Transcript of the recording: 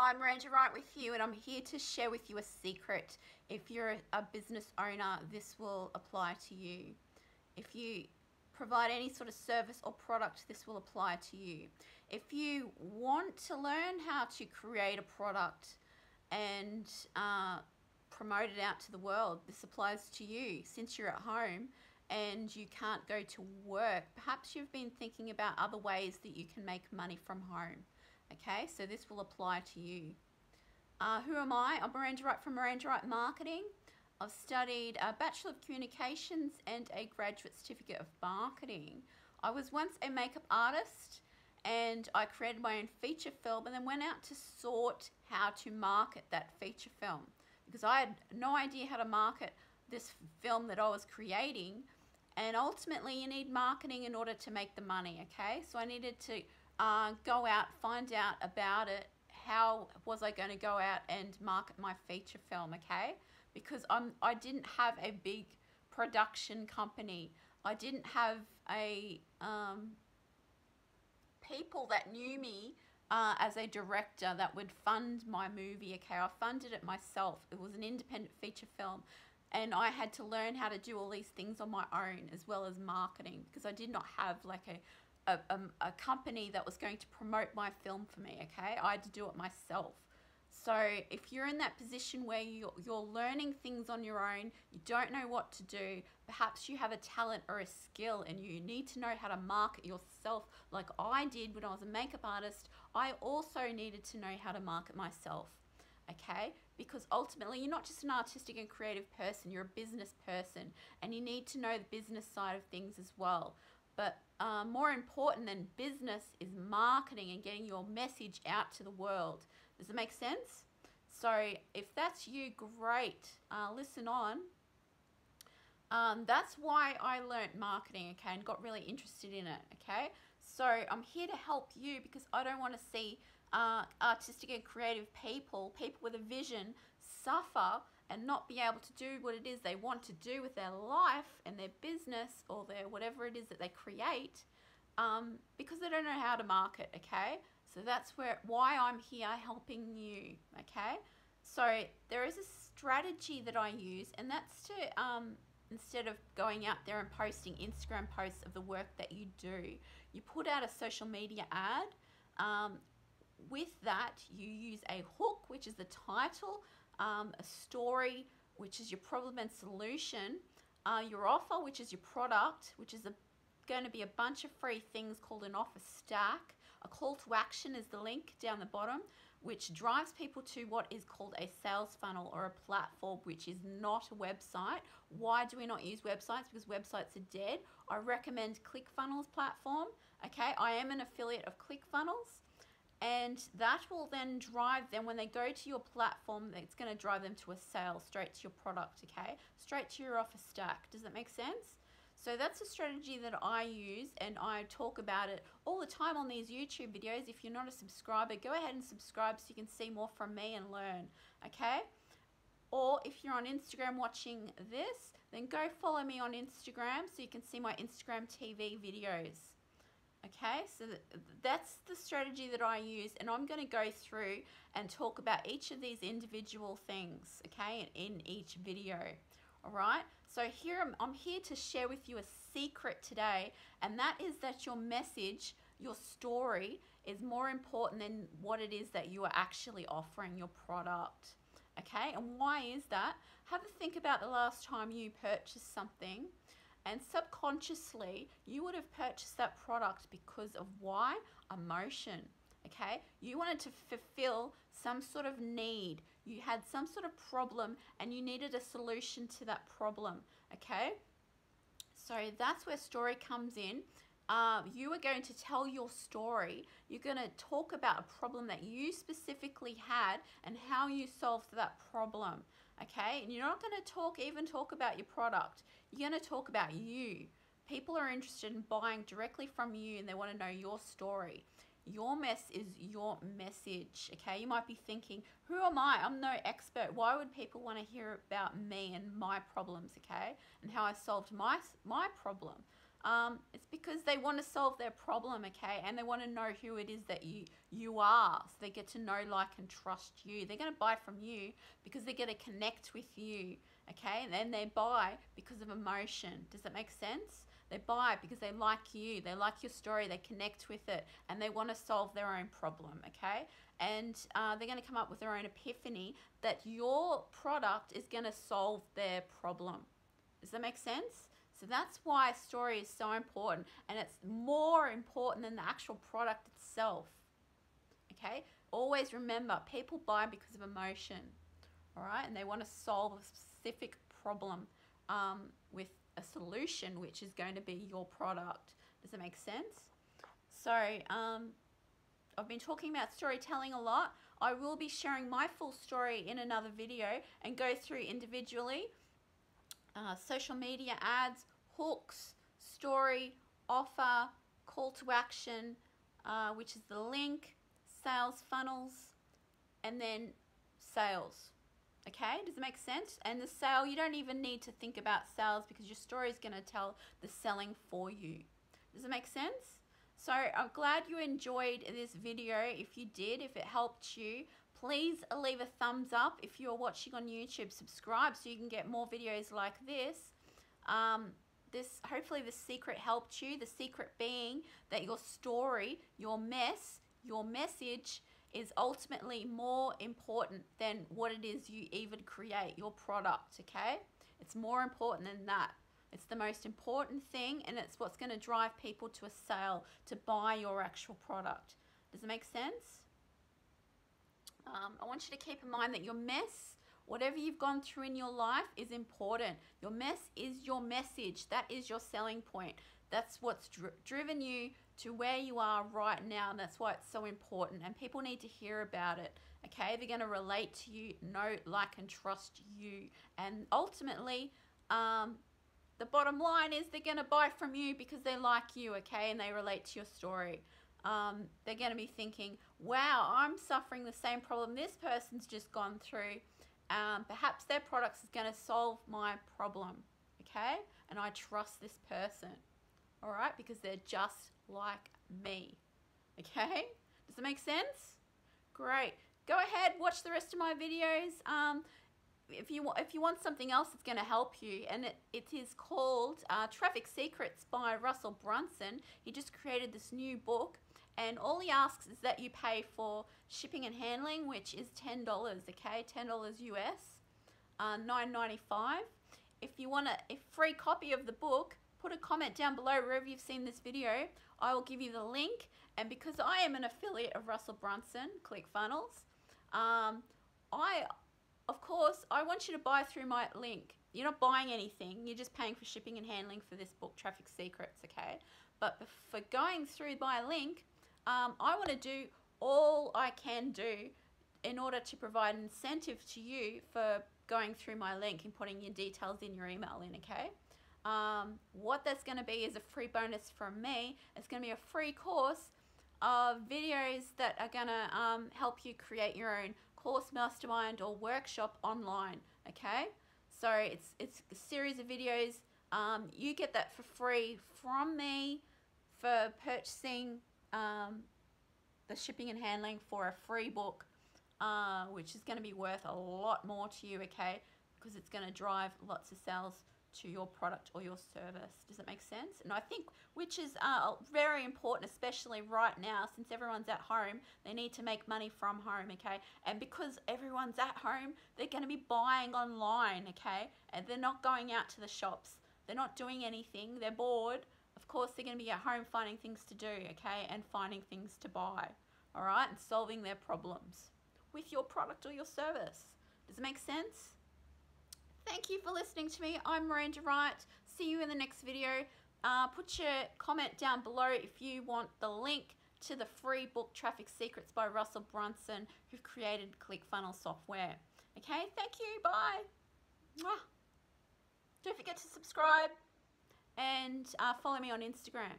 Hi, Miranda Wright with you, and I'm here to share with you a secret. If you're a business owner, this will apply to you. If you provide any sort of service or product, this will apply to you. If you want to learn how to create a product and uh, promote it out to the world, this applies to you since you're at home and you can't go to work. Perhaps you've been thinking about other ways that you can make money from home. Okay, so this will apply to you. Uh, who am I? I'm Miranda Wright from Miranda Wright Marketing. I've studied a Bachelor of Communications and a Graduate Certificate of Marketing. I was once a makeup artist and I created my own feature film and then went out to sort how to market that feature film because I had no idea how to market this film that I was creating and ultimately you need marketing in order to make the money okay so I needed to uh, go out, find out about it. How was I going to go out and market my feature film? Okay, because I'm I didn't have a big production company. I didn't have a um, people that knew me uh, as a director that would fund my movie. Okay, I funded it myself. It was an independent feature film, and I had to learn how to do all these things on my own as well as marketing because I did not have like a a, a, a company that was going to promote my film for me, okay? I had to do it myself. So if you're in that position where you're, you're learning things on your own, you don't know what to do, perhaps you have a talent or a skill and you need to know how to market yourself like I did when I was a makeup artist, I also needed to know how to market myself. Okay, because ultimately you're not just an artistic and creative person, you're a business person and you need to know the business side of things as well. But uh, more important than business is marketing and getting your message out to the world. Does it make sense? So if that's you, great. Uh, listen on. Um, that's why I learnt marketing, okay, and got really interested in it, okay? So I'm here to help you because I don't want to see uh, artistic and creative people, people with a vision, suffer and not be able to do what it is they want to do with their life and their business or their whatever it is that they create um, because they don't know how to market okay? So that's where why i'm here helping you okay? So there is a strategy that i use and that's to um, instead of going out there and posting instagram posts of the work that you do you put out a social media ad um, with that you use a hook which is the title um, a story, which is your problem and solution, uh, your offer, which is your product, which is a, going to be a bunch of free things called an offer stack. A call to action is the link down the bottom, which drives people to what is called a sales funnel or a platform, which is not a website. Why do we not use websites? Because websites are dead. I recommend ClickFunnels platform. Okay, I am an affiliate of ClickFunnels and that will then drive them when they go to your platform it's going to drive them to a sale straight to your product okay? Straight to your offer stack. Does that make sense? So that's a strategy that I use and I talk about it all the time on these YouTube videos. If you're not a subscriber go ahead and subscribe so you can see more from me and learn okay? Or if you're on Instagram watching this then go follow me on Instagram so you can see my Instagram TV videos Okay, so that's the strategy that I use and I'm going to go through and talk about each of these individual things, okay, in each video. All right, so here I'm, I'm here to share with you a secret today and that is that your message, your story is more important than what it is that you are actually offering your product. Okay, and why is that? Have a think about the last time you purchased something and subconsciously you would have purchased that product because of why? Emotion okay? You wanted to fulfill some sort of need. You had some sort of problem and you needed a solution to that problem okay? So that's where story comes in. Uh, you are going to tell your story. You're going to talk about a problem that you specifically had and how you solved that problem okay? And you're not going to talk, even talk about your product. You're going to talk about you. People are interested in buying directly from you and they want to know your story. Your mess is your message, okay? You might be thinking, who am I? I'm no expert. Why would people want to hear about me and my problems, okay? And how I solved my, my problem, Um, it's because they want to solve their problem, okay, and they want to know who it is that you you are, so they get to know, like, and trust you. They're going to buy from you because they're going to connect with you, okay, and then they buy because of emotion. Does that make sense? They buy because they like you, they like your story, they connect with it, and they want to solve their own problem, okay? And uh, they're going to come up with their own epiphany that your product is going to solve their problem. Does that make sense? So that's why story is so important, and it's more important than the actual product itself. Okay? Always remember people buy because of emotion, all right? And they want to solve a specific problem um, with a solution, which is going to be your product. Does it make sense? So, um, I've been talking about storytelling a lot. I will be sharing my full story in another video and go through individually uh, social media ads, hooks, story, offer, call to action, uh, which is the link, sales funnels, and then sales. Okay, does it make sense? And the sale, you don't even need to think about sales because your story is going to tell the selling for you. Does it make sense? So I'm glad you enjoyed this video. If you did, if it helped you, please leave a thumbs up. If you're watching on YouTube, subscribe so you can get more videos like this. Um, this hopefully the secret helped you. The secret being that your story, your mess, your message is ultimately more important than what it is you even create, your product, okay? It's more important than that. It's the most important thing and it's what's going to drive people to a sale to buy your actual product. Does it make sense? Um, I want you to keep in mind that your mess, whatever you've gone through in your life, is important. Your mess is your message. That is your selling point. That's what's dri driven you to where you are right now. And that's why it's so important. And people need to hear about it. Okay, they're going to relate to you, know, like, and trust you. And ultimately, um, the bottom line is they're going to buy from you because they like you, okay, and they relate to your story. Um, they're going to be thinking, wow, I'm suffering the same problem this person's just gone through. Um, perhaps their products is going to solve my problem, okay? And I trust this person, all right, because they're just like me. Okay? Does it make sense? Great. Go ahead, watch the rest of my videos. Um, if you if you want something else that's going to help you, and it, it is called uh, Traffic Secrets by Russell Brunson. He just created this new book, and all he asks is that you pay for shipping and handling, which is ten dollars. Okay, ten dollars US, uh, ninety five. If you want a, a free copy of the book, put a comment down below wherever you've seen this video. I will give you the link. And because I am an affiliate of Russell Brunson, ClickFunnels, um, I, of course, I want you to buy through my link. You're not buying anything. You're just paying for shipping and handling for this book, Traffic Secrets, okay? But for going through my link, um, I want to do all I can do in order to provide incentive to you for going through my link and putting your details in your email in, okay? Um, what that's going to be is a free bonus from me. It's going to be a free course of videos that are going to um, help you create your own course mastermind or workshop online okay so it's it's a series of videos um, you get that for free from me for purchasing um, the shipping and handling for a free book uh, which is going to be worth a lot more to you okay because it's going to drive lots of sales to your product or your service. Does it make sense? And I think which is uh, very important, especially right now, since everyone's at home, they need to make money from home, okay? And because everyone's at home, they're going to be buying online, okay? And they're not going out to the shops. They're not doing anything. They're bored. Of course, they're going to be at home finding things to do, okay? And finding things to buy, all right? And solving their problems with your product or your service. Does it make sense? Thank you for listening to me. I'm Miranda Wright. See you in the next video. Uh, put your comment down below if you want the link to the free book Traffic Secrets by Russell Brunson, who created ClickFunnels software. Okay, thank you. Bye. Don't forget to subscribe and uh, follow me on Instagram.